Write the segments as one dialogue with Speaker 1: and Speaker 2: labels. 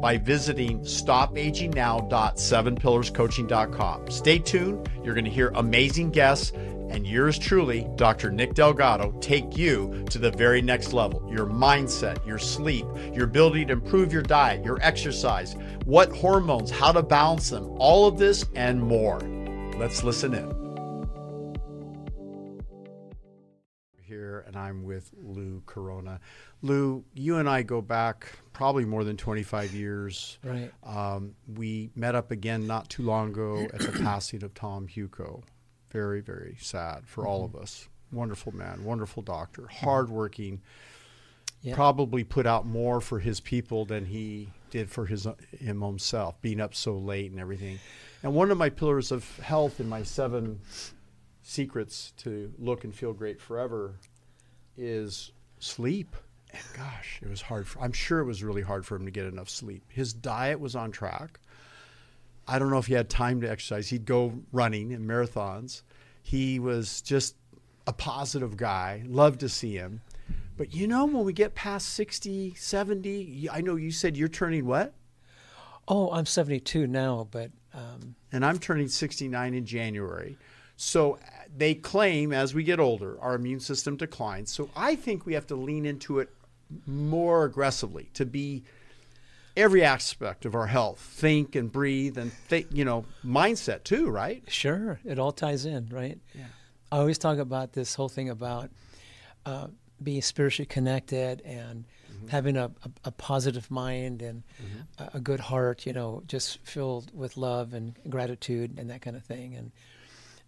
Speaker 1: by visiting stopagingnow.sevenpillarscoaching.com. Stay tuned. You're going to hear amazing guests and yours truly, Dr. Nick Delgado, take you to the very next level. Your mindset, your sleep, your ability to improve your diet, your exercise, what hormones, how to balance them, all of this and more. Let's listen in. Here, and I'm with Lou Corona. Lou, you and I go back probably more than 25 years.
Speaker 2: Right.
Speaker 1: Um, we met up again not too long ago at the passing of Tom Huco. Very, very sad for mm-hmm. all of us. Wonderful man, wonderful doctor, hardworking. Yep. Probably put out more for his people than he did for his him himself, being up so late and everything. And one of my pillars of health in my seven secrets to look and feel great forever is sleep and gosh, it was hard. For, I'm sure it was really hard for him to get enough sleep. His diet was on track. I don't know if he had time to exercise. He'd go running in marathons. He was just a positive guy. Loved to see him. But you know, when we get past 60, 70, I know you said you're turning what?
Speaker 2: Oh, I'm 72 now, but. Um...
Speaker 1: And I'm turning 69 in January. So they claim as we get older, our immune system declines. So I think we have to lean into it more aggressively to be every aspect of our health think and breathe and think you know mindset too right
Speaker 2: sure it all ties in right
Speaker 1: yeah
Speaker 2: i always talk about this whole thing about uh, being spiritually connected and mm-hmm. having a, a, a, positive mind and mm-hmm. a, a, good heart you know just filled with love and gratitude and that kind of thing and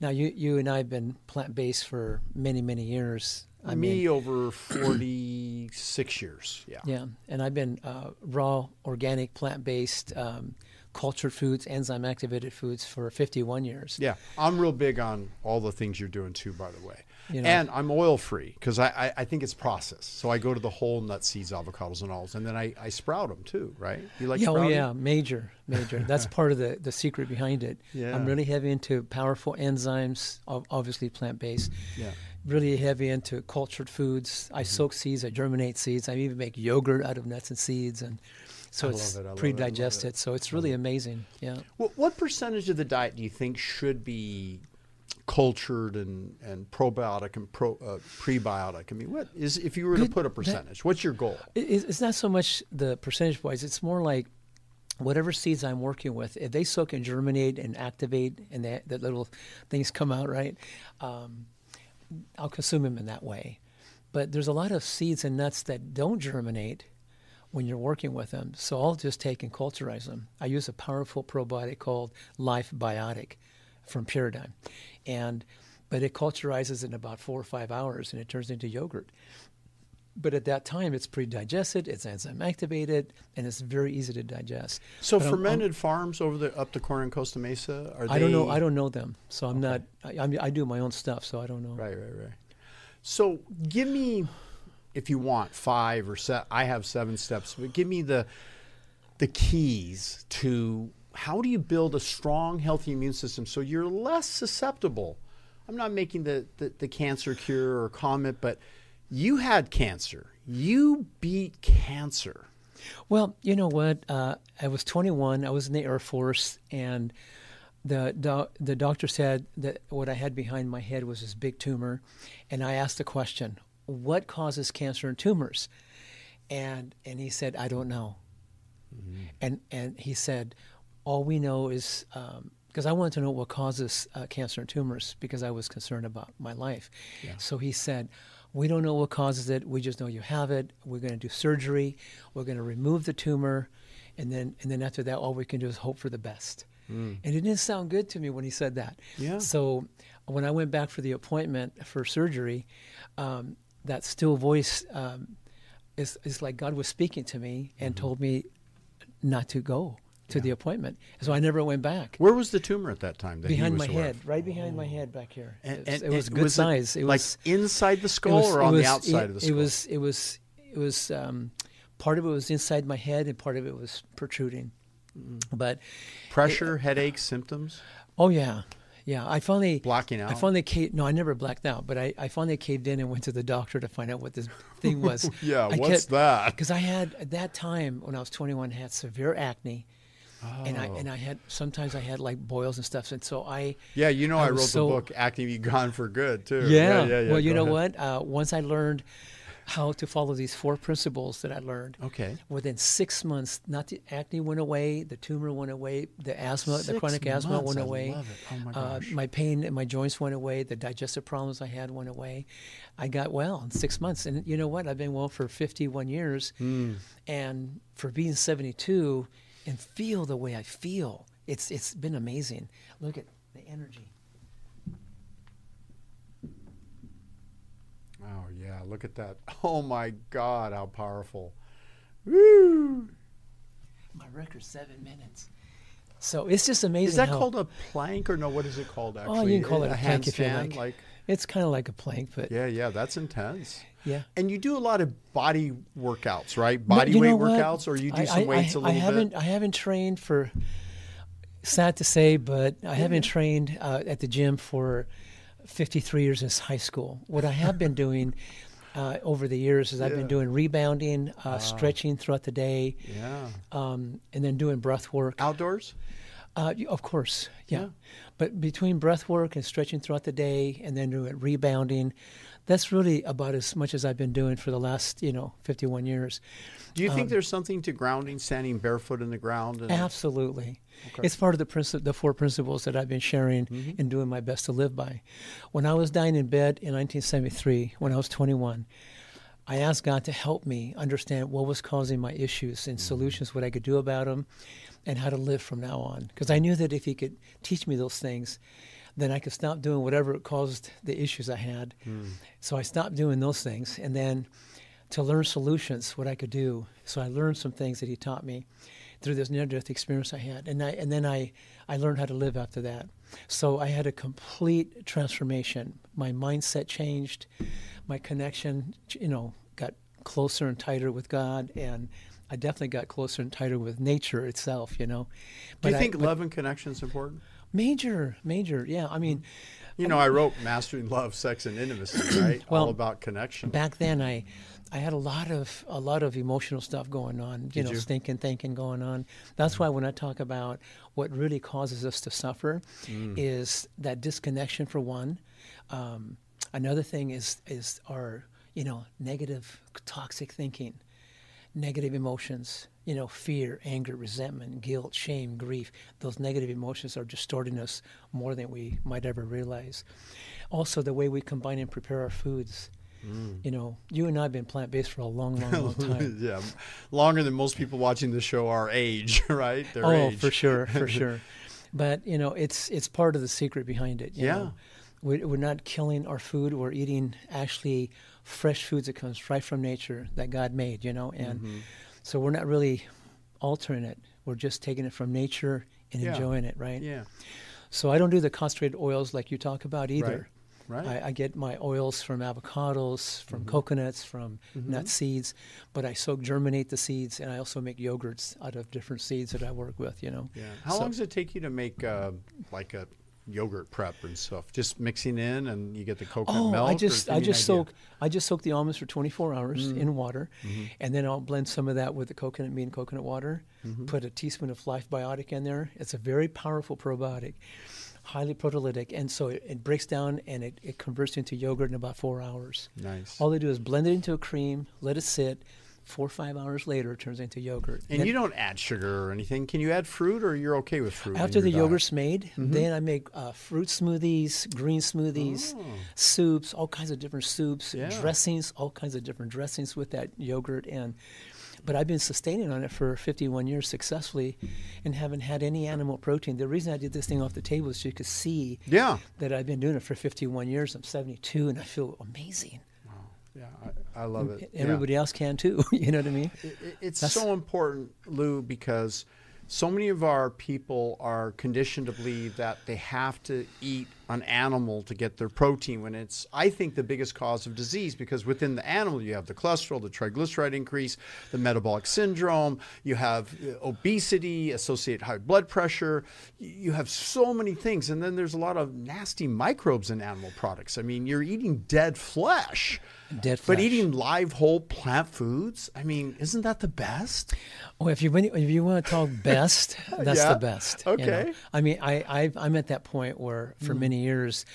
Speaker 2: now you you and i've been plant-based for many many years
Speaker 1: I Me mean, over 46 years. Yeah.
Speaker 2: Yeah. And I've been uh, raw, organic, plant based, um, cultured foods, enzyme activated foods for 51 years.
Speaker 1: Yeah. I'm real big on all the things you're doing too, by the way. You know, and I'm oil free because I, I, I, think it's processed. So I go to the whole nut seeds, avocados, and alls, and then I, I sprout them too, right?
Speaker 2: You like? Yeah, oh yeah, major, major. That's part of the, the secret behind it. Yeah. I'm really heavy into powerful enzymes, obviously plant based.
Speaker 1: Yeah
Speaker 2: really heavy into cultured foods. I mm-hmm. soak seeds, I germinate seeds. I even make yogurt out of nuts and seeds, and so I it's it. pre-digested. It. So it's really amazing. Yeah.
Speaker 1: Well, what percentage of the diet do you think should be cultured and, and probiotic and pro, uh, prebiotic? I mean, what is if you were to put a percentage? That, what's your goal?
Speaker 2: It's not so much the percentage wise. It's more like whatever seeds I'm working with, if they soak and germinate and activate, and that, that little things come out right. Um, I'll consume them in that way. But there's a lot of seeds and nuts that don't germinate when you're working with them. So I'll just take and culturize them. I use a powerful probiotic called Life Biotic from Paradigm. And but it culturizes in about four or five hours and it turns into yogurt. But at that time, it's pre-digested, it's enzyme activated, and it's very easy to digest.
Speaker 1: So
Speaker 2: but
Speaker 1: fermented I'm, I'm, farms over the up the corner in Costa Mesa are
Speaker 2: I don't know. I don't know them, so I'm okay. not. I, I'm, I do my own stuff, so I don't know.
Speaker 1: Right, right, right. So give me, if you want, five or set. I have seven steps, but give me the the keys to how do you build a strong, healthy immune system so you're less susceptible. I'm not making the, the, the cancer cure or comment, but you had cancer. You beat cancer.
Speaker 2: Well, you know what? Uh, I was 21. I was in the Air Force, and the do- the doctor said that what I had behind my head was this big tumor, and I asked the question, "What causes cancer and tumors?" And and he said, "I don't know." Mm-hmm. And and he said, "All we know is." Um, because I wanted to know what causes uh, cancer and tumors because I was concerned about my life. Yeah. So he said, we don't know what causes it. We just know you have it. We're going to do surgery. We're going to remove the tumor, and then and then after that, all we can do is hope for the best. Mm. And it didn't sound good to me when he said that.
Speaker 1: Yeah.
Speaker 2: So when I went back for the appointment for surgery, um, that still voice um, is is like God was speaking to me and mm-hmm. told me not to go to the appointment. So I never went back.
Speaker 1: Where was the tumor at that time? That he
Speaker 2: behind my head, right behind my head back here.
Speaker 1: And,
Speaker 2: it was,
Speaker 1: and-
Speaker 2: it was
Speaker 1: and
Speaker 2: good
Speaker 1: was
Speaker 2: size. It,
Speaker 1: like
Speaker 2: was
Speaker 1: inside the skull
Speaker 2: was-
Speaker 1: or on
Speaker 2: was-
Speaker 1: the outside
Speaker 2: it,
Speaker 1: of the skull.
Speaker 2: It was it was it was um, part of it was inside my head and part of it was protruding.
Speaker 1: Mm.
Speaker 2: But
Speaker 1: Pressure, headaches, symptoms,
Speaker 2: oh yeah, yeah. I finally
Speaker 1: blacking out.
Speaker 2: I finally caved. No, I never blacked out, but I, I finally caved in and went to the doctor to find out what this thing was.
Speaker 1: yeah,
Speaker 2: I
Speaker 1: what's
Speaker 2: kept-
Speaker 1: that?
Speaker 2: Because I had at that time when I was 21, had severe acne, and I
Speaker 1: Oh.
Speaker 2: and I had sometimes I had like boils and stuff, and so I
Speaker 1: Yeah, you know
Speaker 2: I
Speaker 1: I, wrote
Speaker 2: so-
Speaker 1: the book "Acne Be Gone for Good" too.
Speaker 2: yeah,
Speaker 1: yeah, yeah.
Speaker 2: well, you know
Speaker 1: ahead.
Speaker 2: what? Uh, once I learned how to follow these four principles that I learned,
Speaker 1: Okay.
Speaker 2: within six months, not the acne went away, the tumor went away, the asthma, the
Speaker 1: Six
Speaker 2: chronic asthma
Speaker 1: months,
Speaker 2: went
Speaker 1: I
Speaker 2: away.
Speaker 1: love it. Oh my
Speaker 2: Uh,
Speaker 1: gosh.
Speaker 2: my pain in my joints went away. The digestive problems I had went away. I got well in six months, and you know what? I've been well for 51 years,
Speaker 1: Hmm.
Speaker 2: and for being 72 and feel the way I feel, it's it's been amazing. Look at the energy.
Speaker 1: Oh yeah, look at that. Oh my God, how powerful. Woo!
Speaker 2: My record's seven minutes. So it's just amazing.
Speaker 1: Is that
Speaker 2: how-
Speaker 1: called a plank or no? What is it called actually?
Speaker 2: Oh, you can call it a plank
Speaker 1: handstand.
Speaker 2: if you like.
Speaker 1: like
Speaker 2: It's kind of like a plank, but
Speaker 1: yeah, yeah, that's intense.
Speaker 2: yeah.
Speaker 1: And you do a lot of body workouts, right? Body
Speaker 2: you
Speaker 1: weight
Speaker 2: know what?
Speaker 1: workouts, or you do
Speaker 2: I-
Speaker 1: some
Speaker 2: I-
Speaker 1: weights
Speaker 2: I,
Speaker 1: a little
Speaker 2: I haven't,
Speaker 1: bit.
Speaker 2: I haven't trained for. Sad to say, but I haven't trained uh, at the gym for 53 years since high school. What I have been doing uh, over the years is I've been doing rebounding, uh, stretching throughout the day,
Speaker 1: Yeah.
Speaker 2: um, and then doing breath work.
Speaker 1: Outdoors.
Speaker 2: Uh, of course, yeah.
Speaker 1: Yeah.
Speaker 2: But between breath work and stretching throughout the day, and then doing rebounding, that's really about as much as I've been doing for the last, you know, 51 years.
Speaker 1: Do you
Speaker 2: Um,
Speaker 1: think there's something to grounding, standing barefoot in the ground? And,
Speaker 2: Absolutely.
Speaker 1: Okay.
Speaker 2: It's part of the princi- the four principles that I've been sharing
Speaker 1: Mm-hmm.
Speaker 2: and doing my best to live by. When I was dying in bed in 1973, when I was 21, I asked God to help me understand what was causing my issues and
Speaker 1: Mm-hmm.
Speaker 2: solutions, what I could do about them, and how to live from now on. Because I knew that if He could teach me those things, then I could stop doing whatever it caused the issues I had.
Speaker 1: Mm.
Speaker 2: So I stopped doing those things, and then to learn solutions, what I could do. So I learned some things that He taught me through this near-death experience I had, and I and then I I learned how to live after that. So I had a complete transformation. My mindset changed, my connection, you know, got closer and tighter with God, and I definitely got closer and tighter with nature itself. You know,
Speaker 1: do you
Speaker 2: I-
Speaker 1: think
Speaker 2: but
Speaker 1: love and connection is important?
Speaker 2: Major, major? Yeah, I mean,
Speaker 1: You know, I wrote Mastering Love, Sex, and Intimacy, right? All about connection.
Speaker 2: back then I I had a lot of a lot of emotional stuff going on, you
Speaker 1: Did
Speaker 2: know,
Speaker 1: you?
Speaker 2: stinking thinking going on. That's why when I talk about what really causes us to suffer
Speaker 1: Mm.
Speaker 2: is that disconnection for one. Um, another thing is is our you know negative toxic thinking, negative emotions. You know, fear, anger, resentment, guilt, shame, grief. Those negative emotions are distorting us more than we might ever realize. Also, the way we combine and prepare our foods.
Speaker 1: Mm.
Speaker 2: You know, you and I have been plant based for a long, long, long time.
Speaker 1: yeah, longer than most people watching the show our age, right? Their
Speaker 2: oh,
Speaker 1: age.
Speaker 2: for sure, for sure. But you know, it's it's part of the secret behind it. you
Speaker 1: Yeah.
Speaker 2: know. we, we're not killing our food. We're eating actually fresh foods that comes right from nature that God made. You know, and
Speaker 1: Mm-hmm.
Speaker 2: so we're not really altering it. We're just taking it from nature and
Speaker 1: Yeah.
Speaker 2: enjoying it, right?
Speaker 1: Yeah,
Speaker 2: So I don't do the concentrated oils like you talk about either.
Speaker 1: right.
Speaker 2: I, I get my oils from avocados, from coconuts, from nut seeds, but I soak germinate the seeds, and I also make yogurts out of different seeds that I work with. You know.
Speaker 1: yeah. How
Speaker 2: So-
Speaker 1: long does it take you to make uh, like a yogurt prep and stuff? Just mixing in, and you get the coconut
Speaker 2: Oh,
Speaker 1: milk.
Speaker 2: I just I just soak I just soak the almonds for 24 hours
Speaker 1: Mm.
Speaker 2: in water,
Speaker 1: Mm-hmm.
Speaker 2: and then I'll blend some of that with the coconut meat and coconut water.
Speaker 1: Mm-hmm.
Speaker 2: Put a teaspoon of Life Biotic in there. It's a very powerful probiotic, highly proteolytic, and so it, it breaks down and it, it converts into yogurt in about four hours.
Speaker 1: Nice.
Speaker 2: All they do is blend it into a cream, let it sit. Four or five hours later, it turns into yogurt.
Speaker 1: and
Speaker 2: Then-
Speaker 1: you don't add sugar or anything. Can you add fruit, or you're okay with fruit?
Speaker 2: after the
Speaker 1: diet?
Speaker 2: yogurt's made, then I make uh, fruit smoothies, green smoothies,
Speaker 1: Oh.
Speaker 2: soups, all kinds of different soups,
Speaker 1: Yeah.
Speaker 2: dressings, all kinds of different dressings with that yogurt. And but I've been sustaining on it for 51 years successfully, and haven't had any animal protein. The reason I did this thing off the table is so you could see
Speaker 1: Yeah.
Speaker 2: that I've been doing it for 51 years. I'm 72, and I feel amazing.
Speaker 1: Yeah, I, I love it.
Speaker 2: Everybody
Speaker 1: yeah.
Speaker 2: else can too. you know what I mean?
Speaker 1: It, it's That's, so important, Lou, because so many of our people are conditioned to believe that they have to eat an animal to get their protein when it's i think the biggest cause of disease because within the animal you have the cholesterol the triglyceride increase the metabolic syndrome you have uh, obesity associated high blood pressure you have so many things and then there's a lot of nasty microbes in animal products i mean you're eating dead flesh
Speaker 2: Dead flesh.
Speaker 1: But eating live whole plant foods, I mean, isn't that the best?
Speaker 2: Well, if you if you want to talk best, that's
Speaker 1: yeah?
Speaker 2: the best.
Speaker 1: Okay.
Speaker 2: You know? I mean, I i am at that point where for mm. many years,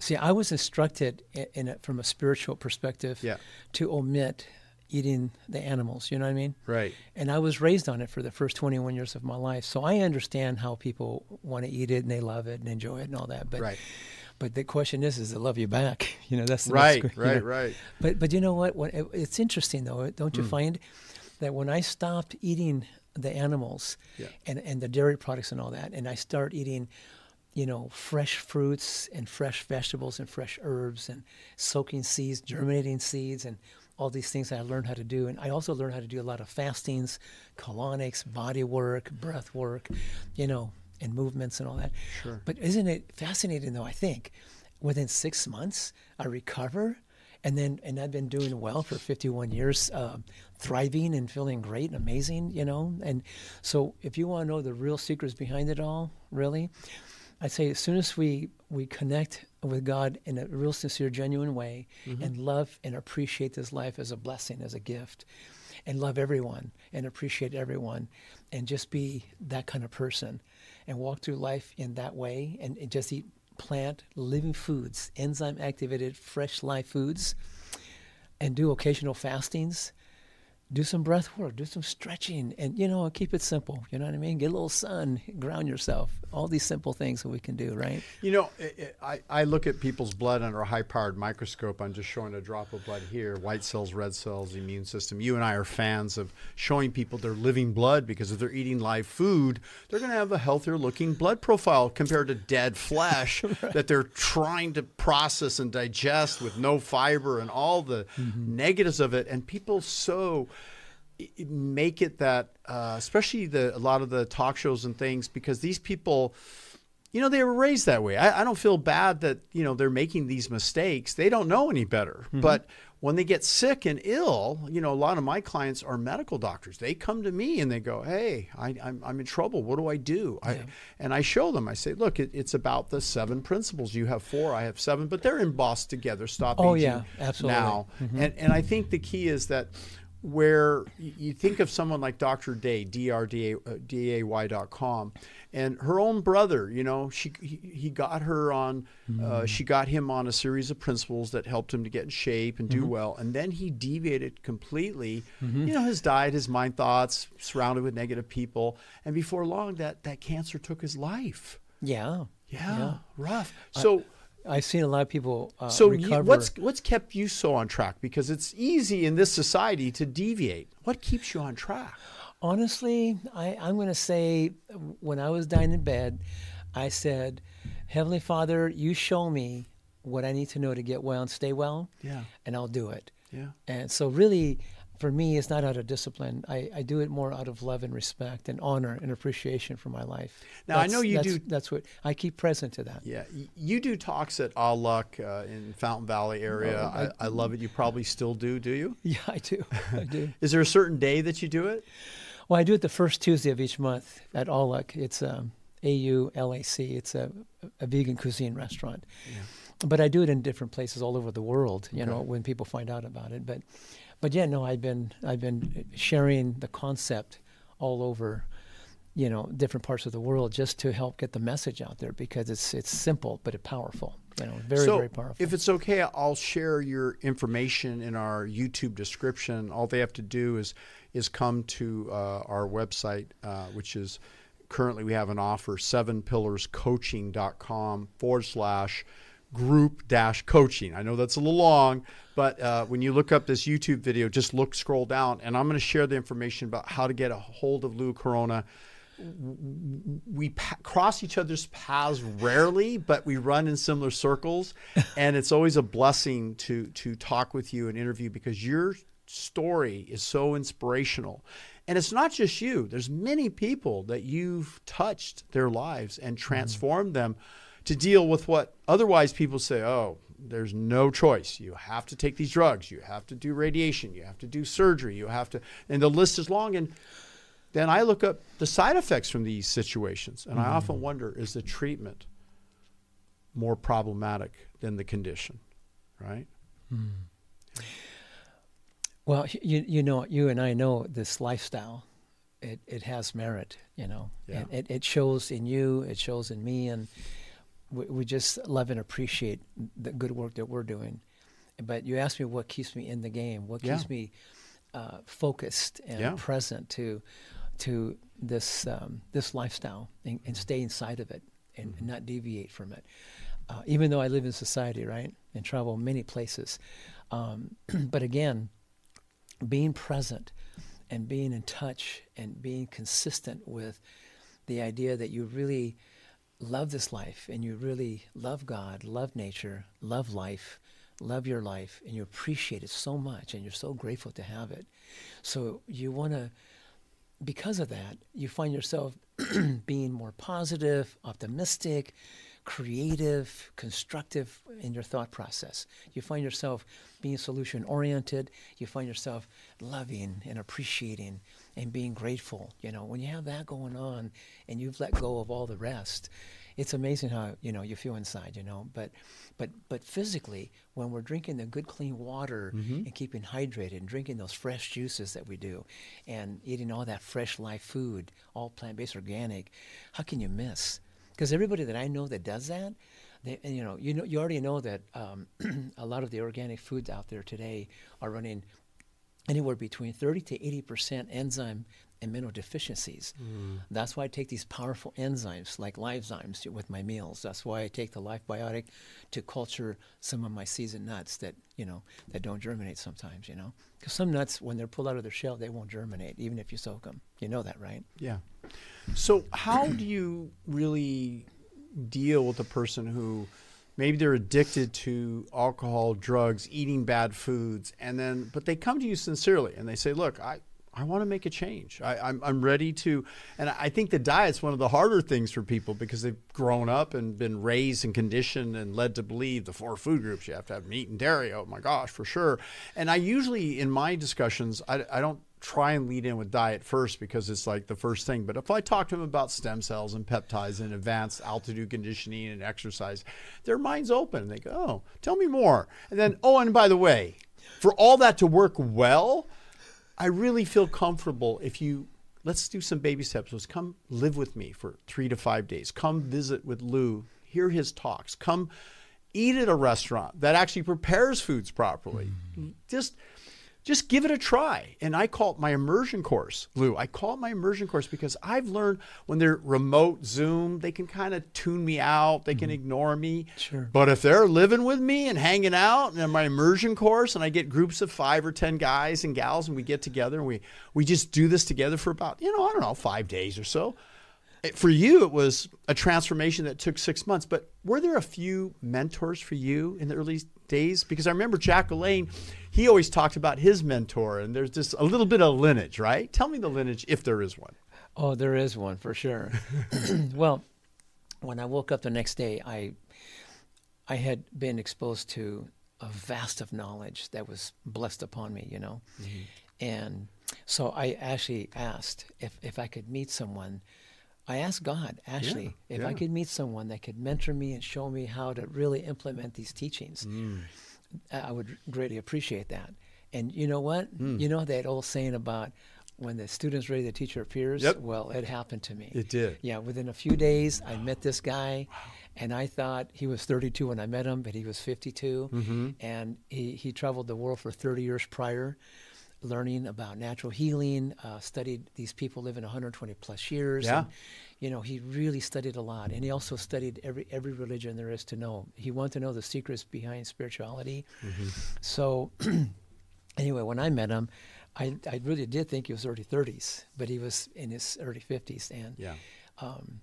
Speaker 2: see, I was instructed in, in a, from a spiritual perspective
Speaker 1: yeah.
Speaker 2: to omit eating the animals. You know what I mean?
Speaker 1: Right.
Speaker 2: And I was raised on it for the first 21 years of my life, so I understand how people want to eat it and they love it and enjoy it and all that. But
Speaker 1: right
Speaker 2: but the question is, is it love you back? You know, that's the
Speaker 1: right, right,
Speaker 2: know.
Speaker 1: right.
Speaker 2: But but you know what? When, it, it's interesting though, don't you mm. find that when I stopped eating the animals
Speaker 1: yeah.
Speaker 2: and and the dairy products and all that, and I start eating, you know, fresh fruits and fresh vegetables and fresh herbs and soaking seeds, germinating seeds, and all these things I learned how to do. And I also learned how to do a lot of fastings, colonics, body work, breath work, you know, and movements and all that.
Speaker 1: Sure.
Speaker 2: But isn't it fascinating though? I think within six months I recover, and then and I've been doing well for 51 years, uh, thriving and feeling great and amazing, you know. And so if you want to know the real secrets behind it all, really, I'd say as soon as we we connect with God in a real sincere, genuine way, mm-hmm. and love and appreciate this life as a blessing, as a gift, and love everyone and appreciate everyone, and just be that kind of person and walk through life in that way and, and just eat plant living foods, enzyme activated fresh live foods, and do occasional fastings do some breath work, do some stretching, and you know, keep it simple. You know what I mean? Get a little sun, ground yourself. All these simple things that we can do, right?
Speaker 1: You know, I, I look at people's blood under a high powered microscope. I'm just showing a drop of blood here white cells, red cells, immune system. You and I are fans of showing people their living blood because if they're eating live food, they're going to have a healthier looking blood profile compared to dead flesh right. that they're trying to process and digest with no fiber and all the mm-hmm. negatives of it. And people so make it that, uh, especially the a lot of the talk shows and things, because these people, you know, they were raised that way. I, I don't feel bad that you know they're making these mistakes. They don't know any better, mm-hmm. but when they get sick and ill, you know, a lot of my clients are medical doctors. They come to me and they go, "Hey, I, am I'm, I'm in trouble. What do I do?" Yeah. I, and I show them. I say, "Look, it, it's about the seven principles. You have four, I have seven, but they're embossed together. Stop
Speaker 2: oh,
Speaker 1: aging
Speaker 2: yeah, absolutely.
Speaker 1: now." Mm-hmm. And and I think the key is that where you think of someone like Dr. Day, D-R-D-A-Y dot com, and her own brother, you know, she he, he got her on, mm-hmm. uh, she got him on a series of principles that helped him to get in shape and do mm-hmm. well, and then he deviated completely. Mm-hmm. You know, his diet, his mind thoughts, surrounded with negative people, and before long, that that cancer took his life.
Speaker 2: Yeah,
Speaker 1: yeah, yeah. rough. So.
Speaker 2: I've seen a lot of people. Uh,
Speaker 1: so
Speaker 2: recover.
Speaker 1: what's what's kept you so on track? Because it's easy in this society to deviate. What keeps you on track?
Speaker 2: Honestly, I, I'm going to say when I was dying in bed, I said, "Heavenly Father, you show me what I need to know to get well and stay well,
Speaker 1: yeah,
Speaker 2: and I'll do it."
Speaker 1: Yeah.
Speaker 2: And so really, for me, it's not out of discipline. I, I do it more out of love and respect and honor and appreciation for my life.
Speaker 1: Now that's, I know you
Speaker 2: that's,
Speaker 1: do.
Speaker 2: That's what I keep present to that.
Speaker 1: Yeah, you do talks at Au Lac uh, in Fountain Valley area. Oh, I, I, love it. You probably still do. Do you?
Speaker 2: Yeah, I do. I do.
Speaker 1: Is there a certain day that you do it?
Speaker 2: Well, I do it the first Tuesday of each month at Au Lac. It's um, A U L A C. It's a, a vegan cuisine restaurant. Yeah. But I do it in different places all over the world. You okay. know, when people find out about it, but but yeah, no, I've been I've been sharing the concept all over, you know, different parts of the world just to help get the message out there because it's it's simple but it's powerful. You know, very
Speaker 1: so
Speaker 2: very powerful.
Speaker 1: If it's okay, I'll share your information in our YouTube description. All they have to do is is come to uh, our website, uh, which is currently we have an offer sevenpillarscoaching.com forward slash group dash coaching. I know that's a little long, but uh, when you look up this YouTube video, just look, scroll down, and I'm going to share the information about how to get a hold of Lou Corona. we pa- cross each other's paths rarely, but we run in similar circles, and it's always a blessing to to talk with you and interview because your story is so inspirational. And it's not just you. There's many people that you've touched their lives and transformed mm-hmm. them to deal with what otherwise people say, "Oh, there's no choice. You have to take these drugs. You have to do radiation. You have to do surgery. You have to, and the list is long. And then I look up the side effects from these situations, and mm-hmm. I often wonder: is the treatment more problematic than the condition? Right. Mm.
Speaker 2: Well, you you know, you and I know this lifestyle. It it has merit, you know. Yeah. It, it shows in you. It shows in me, and we, we just love and appreciate the good work that we're doing. But you asked me what keeps me in the game, what keeps yeah. me uh, focused and yeah. present to to this um, this lifestyle and, and, stay inside of it and, mm-hmm. and not deviate from it. Uh, even though I live in society, right, and travel many places, um, but again, being present and being in touch and being consistent with the idea that you really love this life and you really love God, love nature, love life, love your life, and you appreciate it so much and you're so grateful to have it. So you want to, because of that, you find yourself being more positive, optimistic, creative, constructive in your thought process. You find yourself being solution oriented. You find yourself loving and appreciating and being grateful. You know, when you have that going on and you've let go of all the rest, it's amazing how you know you feel inside. You know, but but but physically, when we're drinking the good clean water mm-hmm. and keeping hydrated and drinking those fresh juices that we do, and eating all that fresh live food, all plant based, organic, how can you miss? Because everybody that I know that does that, they, you know, you know, you already know that um, a lot of the organic foods out there today are running anywhere between 30 to 80 percent enzyme and mineral deficiencies. Mm. That's why I take these powerful enzymes like Lyfzymes with my meals. That's why I take the Life Biotic to culture some of my seasoned nuts that you know that don't germinate sometimes. You know, because some nuts when they're pulled out of their shell they won't germinate even if you soak them. You know that, right?
Speaker 1: Yeah. So how do you really deal with a person who maybe they're addicted to alcohol, drugs, eating bad foods, and then but they come to you sincerely and they say, "Look, I." I want to make a change. I, am I'm, I'm ready to, and I think the diet's one of the harder things for people because they've grown up and been raised and conditioned and led to believe the four food groups you have to have meat and dairy. Oh my gosh, for sure. And I usually in my discussions, I, I don't try and lead in with diet first because it's like the first thing. But if I talk to them about stem cells and peptides and advanced altitude conditioning and exercise, their mind's open. They go, oh, tell me more. And then, oh, and by the way, for all that to work well, I really feel comfortable if you let's do some baby steps. Let's come live with me for three to five days. Come visit with Lou, hear his talks. Come eat at a restaurant that actually prepares foods properly. Mm-hmm. Just just give it a try. And I call it my immersion course, Lou. I call it my immersion course because I've learned when they're remote Zoom, they can kind of tune me out, they mm-hmm. can ignore me.
Speaker 2: Sure.
Speaker 1: But if they're living with me and hanging out and in my immersion course, and I get groups of five or ten guys and gals, and we get together and we we just do this together for about you know I don't know five days or so. For you, it was a transformation that took six months. But were there a few mentors for you in the early days? Because I remember Jack LaLanne he always talked about his mentor, and there's just a little bit of lineage, right? Tell me the lineage, if there is one.
Speaker 2: Oh, there is one for sure. well, when I woke up the next day, I I had been exposed to a vast of knowledge that was blessed upon me, you know, mm-hmm. and so I actually asked if if I could meet someone. I asked God actually yeah, if yeah. I could meet someone that could mentor me and show me how to really implement these teachings. Mm. I would greatly appreciate that. And you know what? Mm. You know that old saying about when the student's ready, the teacher appears.
Speaker 1: Yep.
Speaker 2: Well, it happened to me.
Speaker 1: It did.
Speaker 2: Yeah. Within a few days, I met this guy, and I thought he was 32 when I met him, but he was 52, mm-hmm. and he he traveled the world for 30 years prior, learning about natural healing. Uh, studied these people living 120 plus years.
Speaker 1: Yeah.
Speaker 2: And, you know, he really studied a lot, and he also studied every every religion there is to know. He wanted to know the secrets behind spirituality. Mm-hmm. So, anyway, when I met him, I, I really did think he was early 30s, but he was in his early 50s. And
Speaker 1: Yeah.
Speaker 2: um,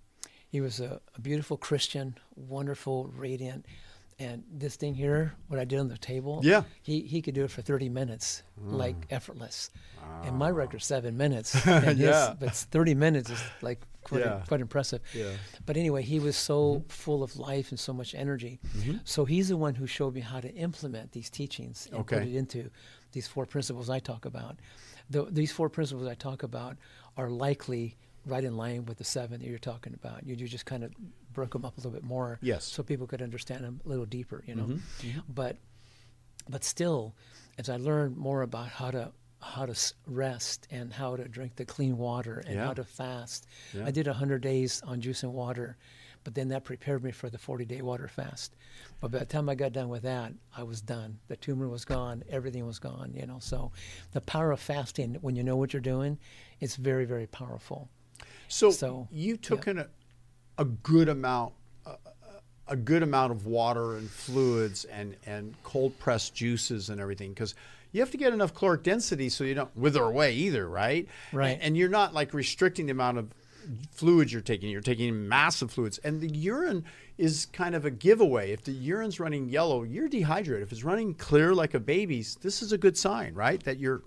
Speaker 2: he was a, a beautiful Christian, wonderful, radiant. And this thing here, what I did on the table,
Speaker 1: Yeah. Mm.
Speaker 2: he, he could do it for 30 minutes, like effortless. And my record's seven minutes. And his,
Speaker 1: Yeah.
Speaker 2: But 30 minutes is like quite,
Speaker 1: Yeah.
Speaker 2: quite impressive.
Speaker 1: Yeah.
Speaker 2: But anyway, he was so full of life and so much energy. So he's the one who showed me how to implement these teachings and put it into these four principles I talk about. The, these four principles I talk about are likely right in line with the seven that you're talking about. You, you just kind of broke them up a little bit more,
Speaker 1: Yes.
Speaker 2: so people could understand them a little deeper, you know. Mm-hmm. Mm-hmm. But but still, as I learned more about how to how to rest and how to drink the clean water and
Speaker 1: Yeah.
Speaker 2: how to fast,
Speaker 1: Yeah.
Speaker 2: I did hundred days on juice and water, but then that prepared me for the forty day water fast. But by the time I got done with that, I was done. The tumor was gone, everything was gone. You know, so the power of fasting when you know what you're doing, it's very very powerful.
Speaker 1: So,
Speaker 2: So,
Speaker 1: you took in a, a good amount, a, a good amount of water and fluids and and cold pressed juices and everything because you have to get enough caloric density so you don't wither away either, right?
Speaker 2: Right.
Speaker 1: And, and you're not like restricting the amount of fluids you're taking. You're taking massive fluids, and the urine is kind of a giveaway. If the urine's running yellow, you're dehydrated. If it's running clear like a baby's, this is a good sign, right? That you're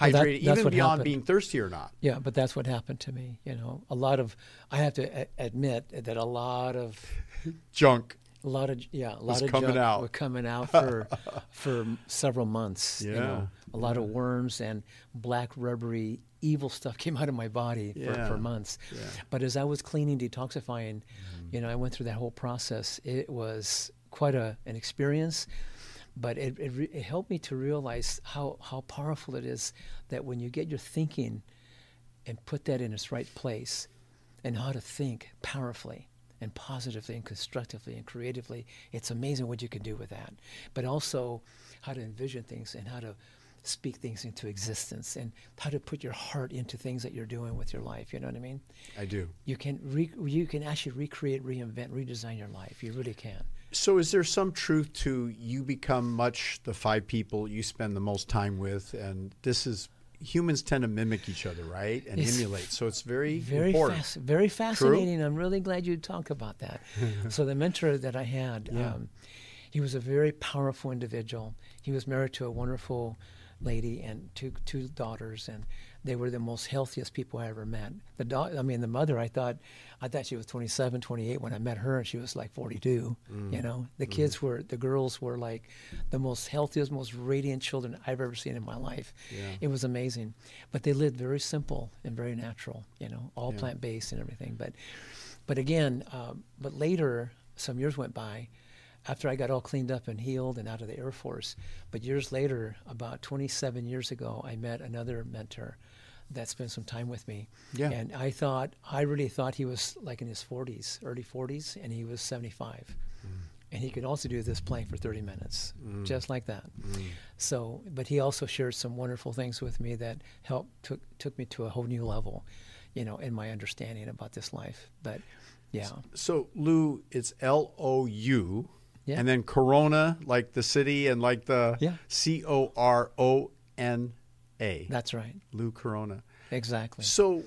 Speaker 2: Well, that-
Speaker 1: hydrated, even beyond
Speaker 2: happened.
Speaker 1: being thirsty or not.
Speaker 2: Yeah, but that's what happened to me. You know, a lot of I have to a- admit that a lot of
Speaker 1: Junk.
Speaker 2: a lot of yeah, a lot of
Speaker 1: coming
Speaker 2: junk
Speaker 1: out.
Speaker 2: were coming out for for several months. You
Speaker 1: Yeah,
Speaker 2: know, a lot of worms and black rubbery evil stuff came out of my body for,
Speaker 1: Yeah,
Speaker 2: for months.
Speaker 1: yeah.
Speaker 2: But as I was cleaning, detoxifying, mm-hmm. you know, I went through that whole process. It was quite a an experience. But it, it, re- it helped me to realize how, how powerful it is that when you get your thinking and put that in its right place and how to think powerfully and positively and constructively and creatively it's amazing what you can do with that. But also how to envision things and how to speak things into existence and how to put your heart into things that you're doing with your life you know what i mean?
Speaker 1: I do.
Speaker 2: you can re- you can actually recreate reinvent redesign your life you really can
Speaker 1: So, is there some truth to you become much the five people you spend the most time with, and this is humans tend to mimic each other, right, and
Speaker 2: It's
Speaker 1: emulate. So it's very,
Speaker 2: very
Speaker 1: important.
Speaker 2: fas- very fascinating. I'm really glad you talk about that. so the mentor that I had,
Speaker 1: Yeah.
Speaker 2: um, he was a very powerful individual. He was married to a wonderful lady and two two daughters, and they were the most healthiest people I ever met. The da- I mean, the mother, I thought, I thought she was 27, 28 when I met her, and she was like 42.
Speaker 1: Mm.
Speaker 2: You know, the kids were, the girls were like the most healthiest, most radiant children I've ever seen in my life.
Speaker 1: Yeah.
Speaker 2: It was amazing, but they lived very simple and very natural. You know, all
Speaker 1: Yeah.
Speaker 2: plant based and everything. But, but again, um, but later, some years went by. After I got all cleaned up and healed and out of the Air Force, but years later, about 27 years ago, I met another mentor that spent some time with me.
Speaker 1: Yeah.
Speaker 2: And I thought, I really thought he was like in his 40s, early 40s, and he was 75. Mm. And he could also do this plank for 30 minutes, mm. just like that. Mm. So, but he also shared some wonderful things with me that helped took took me to a whole new level, you know, in my understanding about this life. But yeah,
Speaker 1: So Lou, it's L O U,
Speaker 2: Yeah.
Speaker 1: and then Corona, like the city, and like the. C O R O N A.
Speaker 2: that's right,
Speaker 1: Lou Corona.
Speaker 2: exactly.
Speaker 1: So,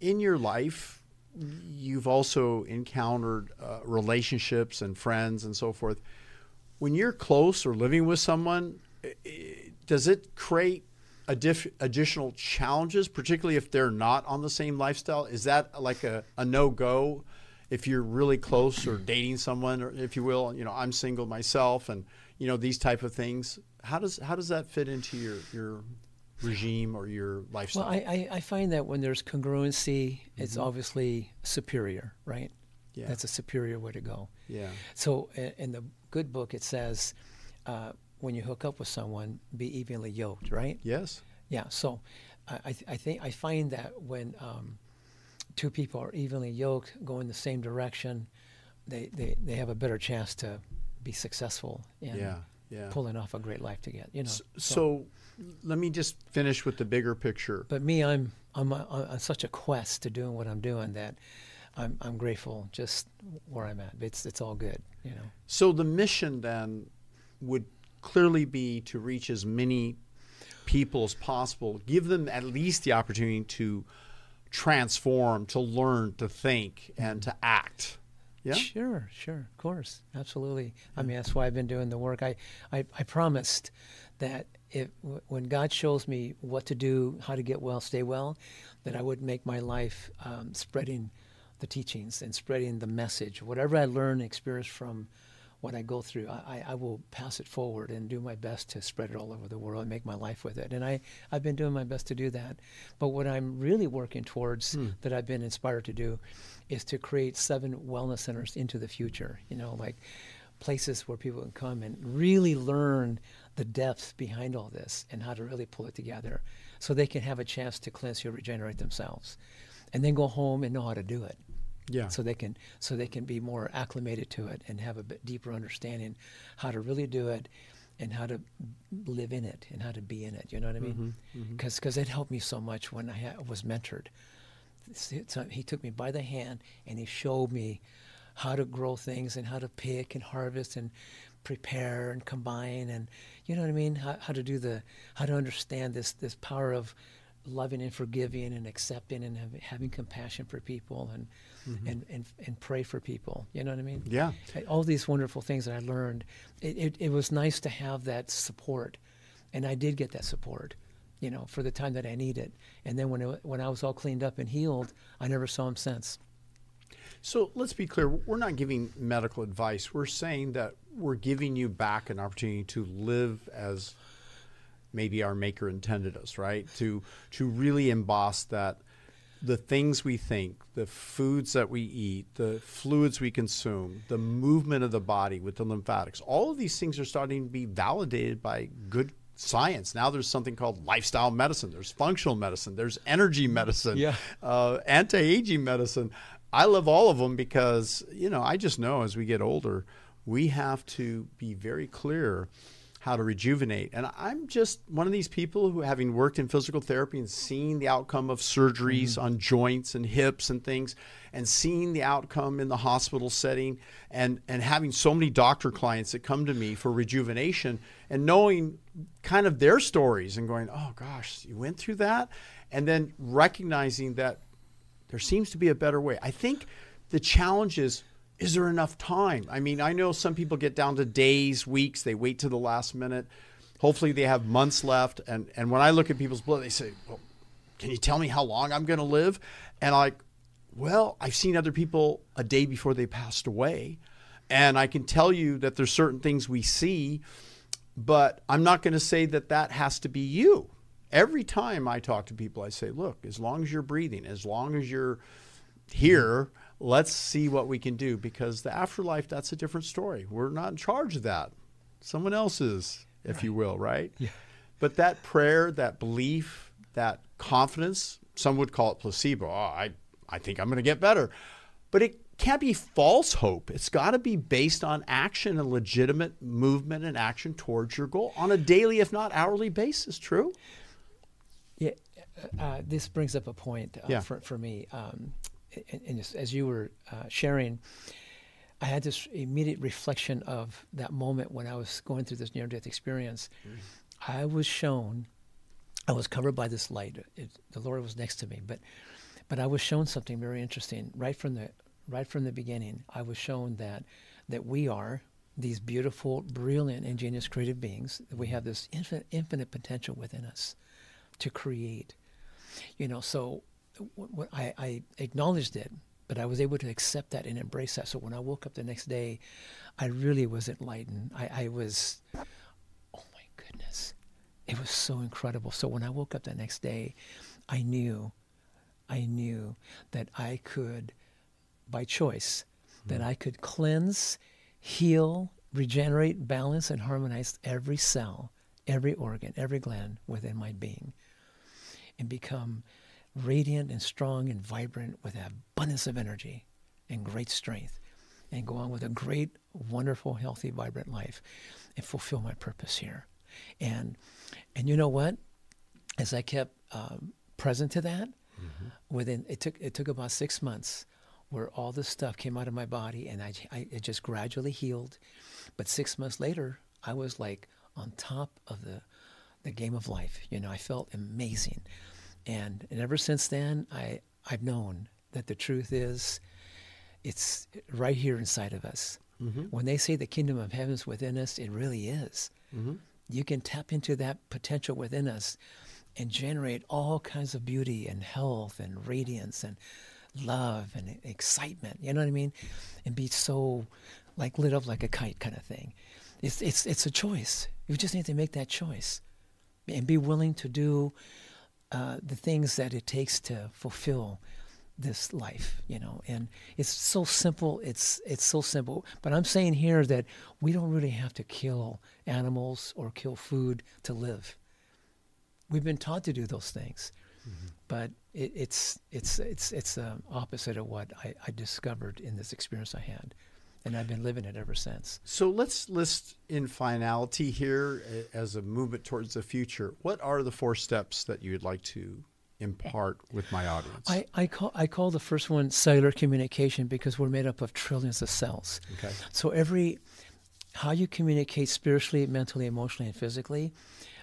Speaker 1: in your life, you've also encountered uh, relationships and friends and so forth. When you're close or living with someone, does it create additional challenges, particularly if they're not on the same lifestyle? Is that like a, a no go? If you're really close or dating someone, or if you will, you know, I'm single myself, and you know these type of things. How does how does that fit into your your regime or your lifestyle?
Speaker 2: Well, I, I, I find that when there's congruency, it's obviously superior, right?
Speaker 1: Mm-hmm. Yeah.
Speaker 2: That's a superior way to go.
Speaker 1: yeah.
Speaker 2: So in the good book, it says uh, when you hook up with someone, be evenly yoked, right?
Speaker 1: Yes.
Speaker 2: Yeah. So I, I, th- I think I find that when um, two people are evenly yoked, going the same direction, they, they, they have a better chance to be successful in
Speaker 1: Yeah. Yeah.
Speaker 2: pulling off a great life together. You know.
Speaker 1: S- So, let me just finish with the bigger picture.
Speaker 2: But me, I'm I'm on, on such a quest to doing what I'm doing that I'm I'm grateful just where I'm at. It's it's all good, you know.
Speaker 1: So the mission then would clearly be to reach as many people as possible. Give them at least the opportunity to transform, to learn, to think, and mm-hmm. to act.
Speaker 2: Yeah. Sure, sure, of course, absolutely. I mean, that's why I've been doing the work. I, I, I promised that if when God shows me what to do, how to get well, stay well, that I would make my life um, spreading the teachings and spreading the message. Whatever I learn experience from what I go through, I, I will pass it forward and do my best to spread it all over the world and make my life with it. And I, I've been doing my best to do that. But what I'm really working towards hmm. that I've been inspired to do is to create seven wellness centers into the future, you know, like places where people can come and really learn the depth behind all this and how to really pull it together so they can have a chance to cleanse or regenerate themselves and then go home and know how to do it.
Speaker 1: Yeah.
Speaker 2: So they can so they can be more acclimated to it and have a bit deeper understanding how to really do it and how to live in it and how to be in it. You know what I mean? Because mm-hmm, mm-hmm. it helped me so much when I ha- was mentored. So he took me by the hand and he showed me how to grow things and how to pick and harvest and prepare and combine and you know what I mean? How, how to do the how to understand this this power of loving and forgiving and accepting and have, having compassion for people and, mm-hmm. and, and, and pray for people. You know what I mean?
Speaker 1: Yeah.
Speaker 2: All these wonderful things that I learned. It, it, it, was nice to have that support. And I did get that support, you know, for the time that I needed. And then when, it, when I was all cleaned up and healed, I never saw him since.
Speaker 1: So let's be clear. We're not giving medical advice. We're saying that we're giving you back an opportunity to live as maybe our maker intended us, right? To to really emboss that the things we think, the foods that we eat, the fluids we consume, the movement of the body with the lymphatics, all of these things are starting to be validated by good science. Now there's something called lifestyle medicine, there's functional medicine, there's energy medicine,
Speaker 2: yeah.
Speaker 1: uh, anti aging medicine. I love all of them because, you know, I just know as we get older, we have to be very clear how to rejuvenate. And I'm just one of these people who, having worked in physical therapy and seen the outcome of surgeries mm-hmm. on joints and hips and things, and seeing the outcome in the hospital setting, and, and having so many doctor clients that come to me for rejuvenation, and knowing kind of their stories and going, oh gosh, you went through that. And then recognizing that there seems to be a better way. I think the challenge is is there enough time? I mean, I know some people get down to days, weeks, they wait to the last minute. Hopefully, they have months left. And, and when I look at people's blood, they say, Well, can you tell me how long I'm going to live? And like, well, I've seen other people a day before they passed away. And I can tell you that there's certain things we see, but I'm not going to say that that has to be you. Every time I talk to people, I say, look, as long as you're breathing, as long as you're here, let's see what we can do because the afterlife, that's a different story. We're not in charge of that. Someone else is, if right. you will, right?
Speaker 2: Yeah.
Speaker 1: But that prayer, that belief, that confidence, some would call it placebo. Oh, I, I think I'm going to get better. But it can't be false hope. It's got to be based on action and legitimate movement and action towards your goal on a daily, if not hourly basis. True?
Speaker 2: Yeah. Uh, this brings up a point uh,
Speaker 1: yeah.
Speaker 2: for, for me. Um, and as you were uh, sharing, I had this immediate reflection of that moment when I was going through this near death experience. Mm. I was shown, I was covered by this light. It, the Lord was next to me, but but I was shown something very interesting right from the right from the beginning. I was shown that that we are these beautiful, brilliant, ingenious, creative beings. That we have this infinite, infinite potential within us to create. You know, so I, I acknowledged it, but I was able to accept that and embrace that. So when I woke up the next day, I really was enlightened. I, I was, oh my goodness, it was so incredible. So when I woke up the next day, I knew, I knew that I could, by choice, mm-hmm. that I could cleanse, heal, regenerate, balance, and harmonize every cell, every organ, every gland within my being, and become radiant and strong and vibrant with abundance of energy and great strength and go on with a great, wonderful, healthy, vibrant life and fulfill my purpose here. And and you know what? As I kept um, present to that, mm-hmm. within it took it took about six months where all this stuff came out of my body and I, I it just gradually healed. But six months later, I was like on top of the the game of life. You know, I felt amazing, and, and ever since then, I I've known that the truth is, it's right here inside of us. Mm-hmm. When they say the kingdom of heaven is within us, it really is. Mm-hmm. You can tap into that potential within us and generate all kinds of beauty and health and radiance and love and excitement. You know what I mean? And be so like lit up like a kite kind of thing. It's it's it's a choice. You just need to make that choice and be willing to do uh, the things that it takes to fulfill this life, you know. And it's so simple. It's it's so simple. But I'm saying here that we don't really have to kill animals or kill food to live. We've been taught to do those things, mm-hmm. but it, it's it's it's it's the opposite of what I, I discovered in this experience I had and I've been living it ever since.
Speaker 1: So let's list in finality here as a movement towards the future. What are the four steps that you'd like to impart with my audience?
Speaker 2: I, I call I call the first one cellular communication because we're made up of trillions of cells. Okay. So every how you communicate spiritually, mentally, emotionally, and physically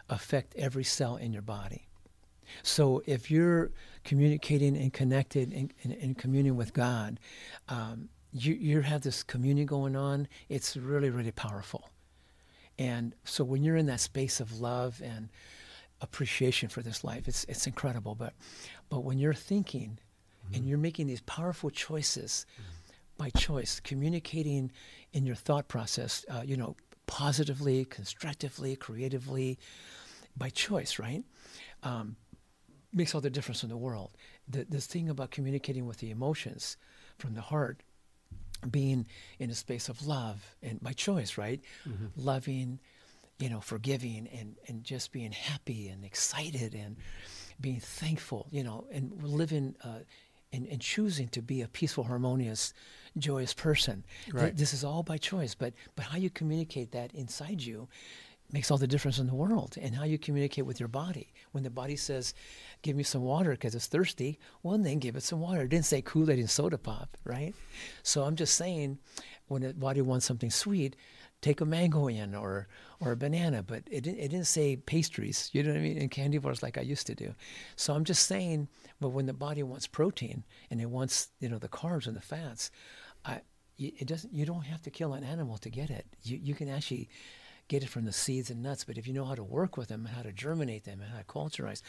Speaker 2: affect every cell in your body. So if you're communicating and connected and, and communing with God, um, you, you have this communion going on. It's really, really powerful. And so when you're in that space of love and appreciation for this life, it's, it's incredible. But, but when you're thinking mm-hmm. and you're making these powerful choices mm-hmm. by choice, communicating in your thought process, uh, you know, positively, constructively, creatively, by choice, right? Um, makes all the difference in the world. The, this thing about communicating with the emotions from the heart being in a space of love and by choice, right? Mm-hmm. Loving, you know, forgiving and, and just being happy and excited and being thankful, you know, and living uh, and, and choosing to be a peaceful, harmonious, joyous person. Right. Th- this is all by choice, but but how you communicate that inside you makes all the difference in the world and how you communicate with your body. When the body says, give me some water because it's thirsty, well, then give it some water. It didn't say Kool-Aid and soda pop, right? So I'm just saying when the body wants something sweet, take a mango in or or a banana, but it it didn't say pastries, you know what I mean, and candy bars like I used to do. So I'm just saying, but when the body wants protein and it wants, you know, the carbs and the fats, I, it doesn't, you don't have to kill an animal to get it. You, you can actually get it from the seeds and nuts. But if you know how to work with them and how to germinate them and how to culturize,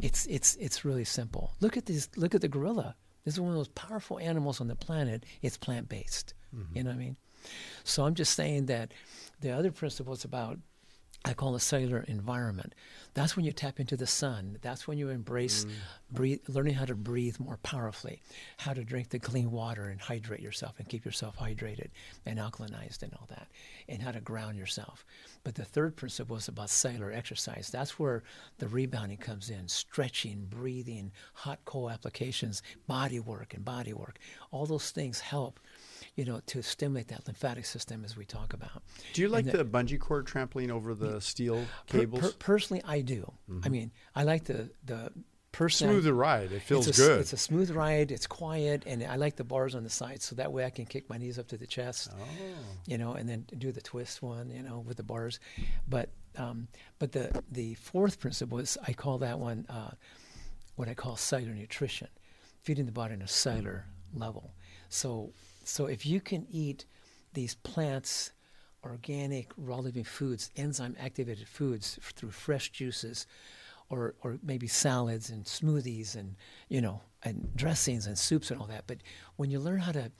Speaker 2: it's it's it's really simple. Look at this. Look at the gorilla. This is one of those powerful animals on the planet. It's plant based. Mm-hmm. You know what I mean? So I'm just saying that the other principle is about I call a cellular environment. That's when you tap into the sun. That's when you embrace mm. breathe, learning how to breathe more powerfully, how to drink the clean water and hydrate yourself and keep yourself hydrated and alkalinized and all that, and how to ground yourself. But the third principle is about cellular exercise. That's where the rebounding comes in stretching, breathing, hot cold applications, body work and body work. All those things help you know, to stimulate that lymphatic system as we talk about.
Speaker 1: Do you like the, the, bungee cord trampoline over the steel cables? Per, per,
Speaker 2: personally, I do. Mm-hmm. I mean, I like the the person
Speaker 1: smoother ride. It feels
Speaker 2: it's
Speaker 1: a, good.
Speaker 2: It's a smooth ride. It's quiet, and I like the bars on the side, so that way I can kick my knees up to the chest. Oh. You know, and then do the twist one. You know, with the bars. But um, but the the fourth principle is I call that one uh, what I call cellular nutrition, feeding the body on a cellular level. So so if you can eat these plants, organic, raw living foods, enzyme activated foods through fresh juices, or or maybe salads and smoothies and you know and dressings and soups and all that. But when you learn how to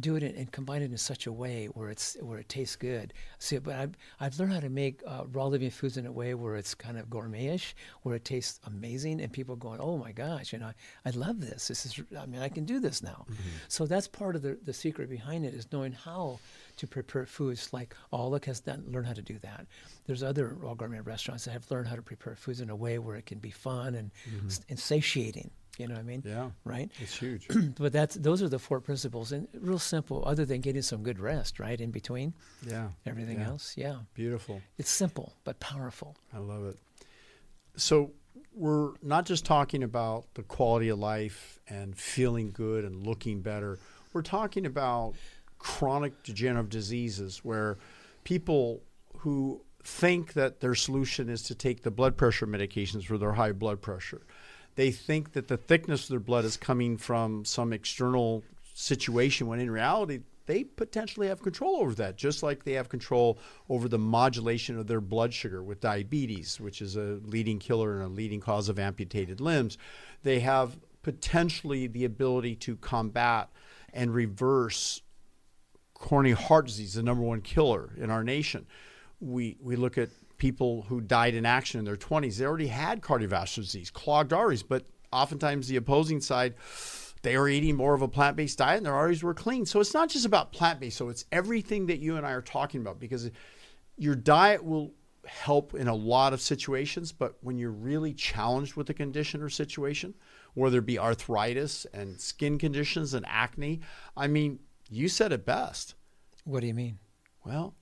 Speaker 2: do it and combine it in such a way where it's where it tastes good. See, but I've I've learned how to make uh, raw living foods in a way where it's kind of gourmetish, where it tastes amazing, and people going, "Oh my gosh, you know, I, I love this. This is, I mean, I can do this now." Mm-hmm. So that's part of the the secret behind it is knowing how to prepare foods. Like Au Lac has done, learned how to do that. There's other raw gourmet restaurants that have learned how to prepare foods in a way where it can be fun and, mm-hmm. and satiating. You know what I mean?
Speaker 1: Yeah.
Speaker 2: Right.
Speaker 1: It's huge.
Speaker 2: but that's those are the four principles, and real simple. Other than getting some good rest, right in between.
Speaker 1: Yeah.
Speaker 2: Everything
Speaker 1: yeah.
Speaker 2: else, yeah.
Speaker 1: Beautiful.
Speaker 2: It's simple but powerful.
Speaker 1: I love it. So we're not just talking about the quality of life and feeling good and looking better. We're talking about chronic degenerative diseases where people who think that their solution is to take the blood pressure medications for their high blood pressure. They think that the thickness of their blood is coming from some external situation when in reality they potentially have control over that, just like they have control over the modulation of their blood sugar with diabetes, which is a leading killer and a leading cause of amputated limbs. They have potentially the ability to combat and reverse coronary heart disease, the number one killer in our nation. We, we look at people who died in action in their 20s. They already had cardiovascular disease, clogged arteries, but oftentimes the opposing side they were eating more of a plant based diet and their arteries were clean. So it's not just about plant based. So it's everything that you and I are talking about because your diet will help in a lot of situations. But when you're really challenged with a condition or situation, whether it be arthritis and skin conditions and acne, I mean, you said it best.
Speaker 2: What do you mean?
Speaker 1: Well,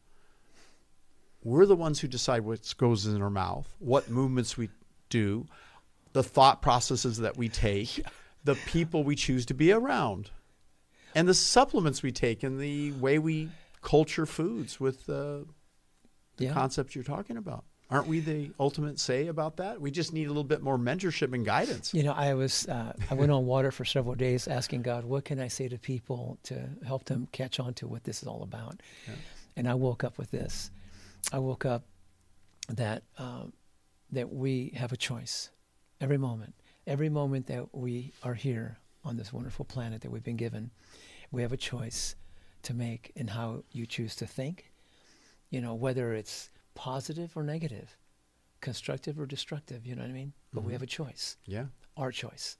Speaker 1: we're the ones who decide what goes in our mouth, what movements we do, the thought processes that we take the people we choose to be around and the supplements we take and the way we culture foods with uh, the yeah. concept you're talking about. Aren't we the ultimate say about that? We just need a little bit more mentorship and guidance.
Speaker 2: You know, I was uh, I went on water for several days, asking God, what can I say to people to help them catch on to what this is all about? Yeah. And I woke up with this. I woke up that um, that we have a choice every moment every moment that we are here on this wonderful planet that we've been given, we have a choice to make in how you choose to think, you know, whether it's positive or negative, constructive or destructive, you know what I mean? But mm-hmm. we have a choice.
Speaker 1: Yeah.
Speaker 2: Our choice.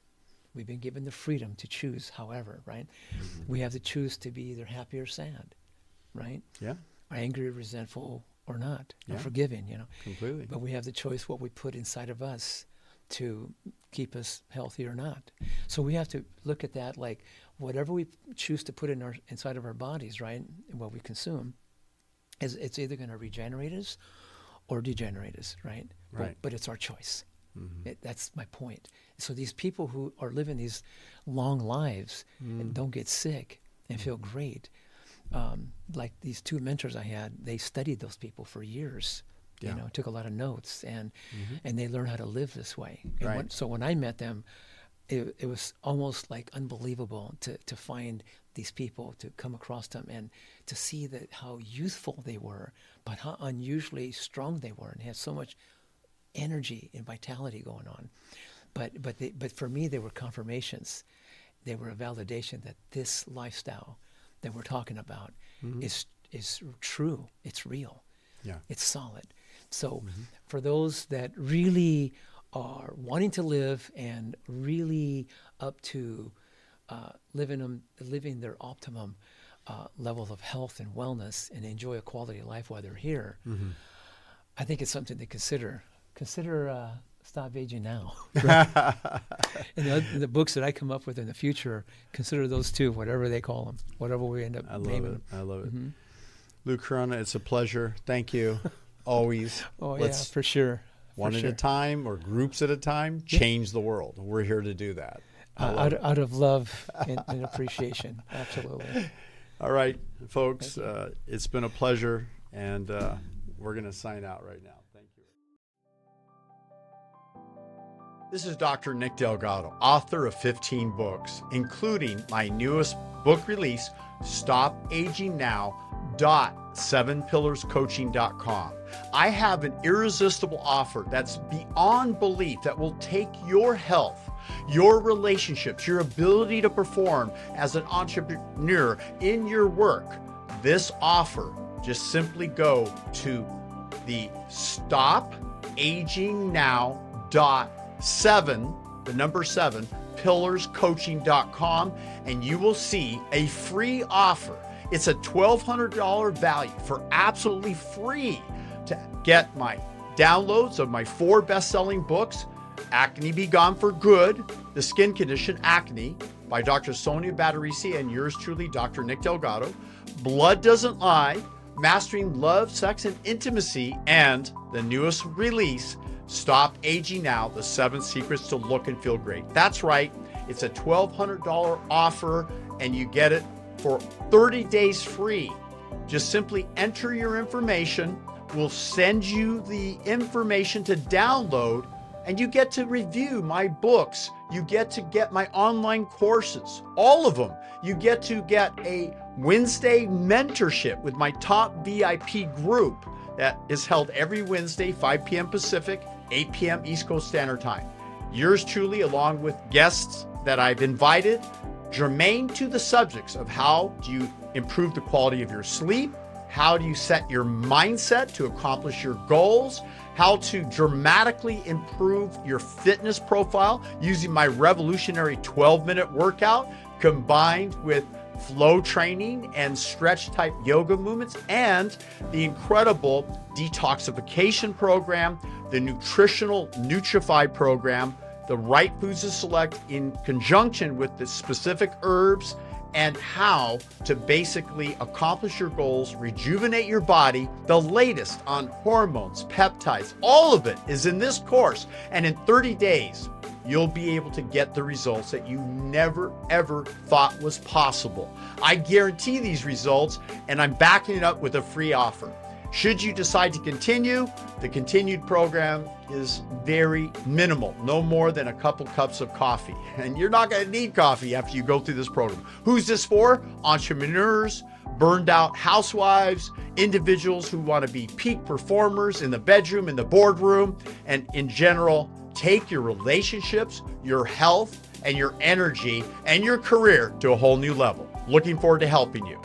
Speaker 2: We've been given the freedom to choose, however, right? Mm-hmm. We have to choose to be either happy or sad, right?
Speaker 1: Yeah.
Speaker 2: Or angry, resentful, or not, yeah. or forgiving, you know.
Speaker 1: Completely.
Speaker 2: But we have the choice what we put inside of us to keep us healthy or not. So we have to look at that like whatever we choose to put in our inside of our bodies, right, what we consume, is it's either going to regenerate us or degenerate us, right?
Speaker 1: Right.
Speaker 2: But, but it's our choice. Mm-hmm. It, that's my point. So these people who are living these long lives mm. and don't get sick and mm. feel great, um, like these two mentors I had, they studied those people for years yeah. you know, took a lot of notes and mm-hmm. and they learned how to live this way.
Speaker 1: Right.
Speaker 2: When, so when I met them, it, it was almost like unbelievable to, to find these people, to come across them and to see that how youthful they were, but how unusually strong they were and had so much energy and vitality going on. But but they, but for me, they were confirmations. They were a validation that this lifestyle that we're talking about mm-hmm. is is true. It's real.
Speaker 1: Yeah.
Speaker 2: It's solid. So, mm-hmm. for those that really are wanting to live and really up to uh, living them, living their optimum uh, level of health and wellness and enjoy a quality of life while they're here, mm-hmm. I think it's something to consider. Consider uh, stop aging now. and the, the, books that I come up with in the future, consider those two, whatever they call them, whatever we end up
Speaker 1: I love
Speaker 2: naming.
Speaker 1: It. I love it. Mm-hmm. Lou Corona, it's a pleasure. Thank you. always.
Speaker 2: Oh Let's yeah, for sure.
Speaker 1: One
Speaker 2: for
Speaker 1: at a time or groups at a time, change yeah. the world. We're here to do that.
Speaker 2: Uh, out, out of love and, and appreciation, absolutely.
Speaker 1: All right, folks, uh, it's been a pleasure, and uh, we're going to sign out right now. This is Dr. Nick Delgado, author of 15 books, including my newest book release, Stop Aging Now. Sevenpillarscoaching.com. I have an irresistible offer that's beyond belief that will take your health, your relationships, your ability to perform as an entrepreneur in your work. This offer, just simply go to the stop aging now dot seven, the number seven, pillarscoaching.com, and you will see a free offer it's a $1,200 value for absolutely free to get my downloads of my four best selling books Acne Be Gone for Good, The Skin Condition Acne by Dr. Sonia Badarisi and yours truly, Dr. Nick Delgado, Blood Doesn't Lie, Mastering Love, Sex, and Intimacy, and the newest release, Stop Aging Now The Seven Secrets to Look and Feel Great. That's right, it's a $1,200 offer, and you get it for 30 days free. Just simply enter your information, We'll send you the information to download and you get to review my books. You get to get my online courses, all of them. You get to get a Wednesday mentorship with my top VIP group that is held every Wednesday, 5 p.m. Pacific, 8 p.m. East Coast Standard Time. Yours truly, along with guests that I've invited, germane to the subjects of how do you improve the quality of your sleep, how do you set your mindset to accomplish your goals, how to dramatically improve your fitness profile using my revolutionary 12 minute workout combined with flow training and stretch type yoga movements, and the incredible detoxification program, the nutritional Nutrify program, the right foods to select in conjunction with the specific herbs and how to basically accomplish your goals, rejuvenate your body. The latest on hormones, peptides, all of it is in this course. And in 30 days, you'll be able to get the results that you never ever thought was possible. I guarantee these results, and I'm backing it up with a free offer. Should you decide to continue, the continued program is very minimal, no more than a couple cups of coffee. And you're not going to need coffee after you go through this program. Who's this for? Entrepreneurs, burned out housewives, individuals who want to be peak performers in the bedroom, in the boardroom, and in general, take your relationships, your health, and your energy and your career to a whole new level. Looking forward to helping you.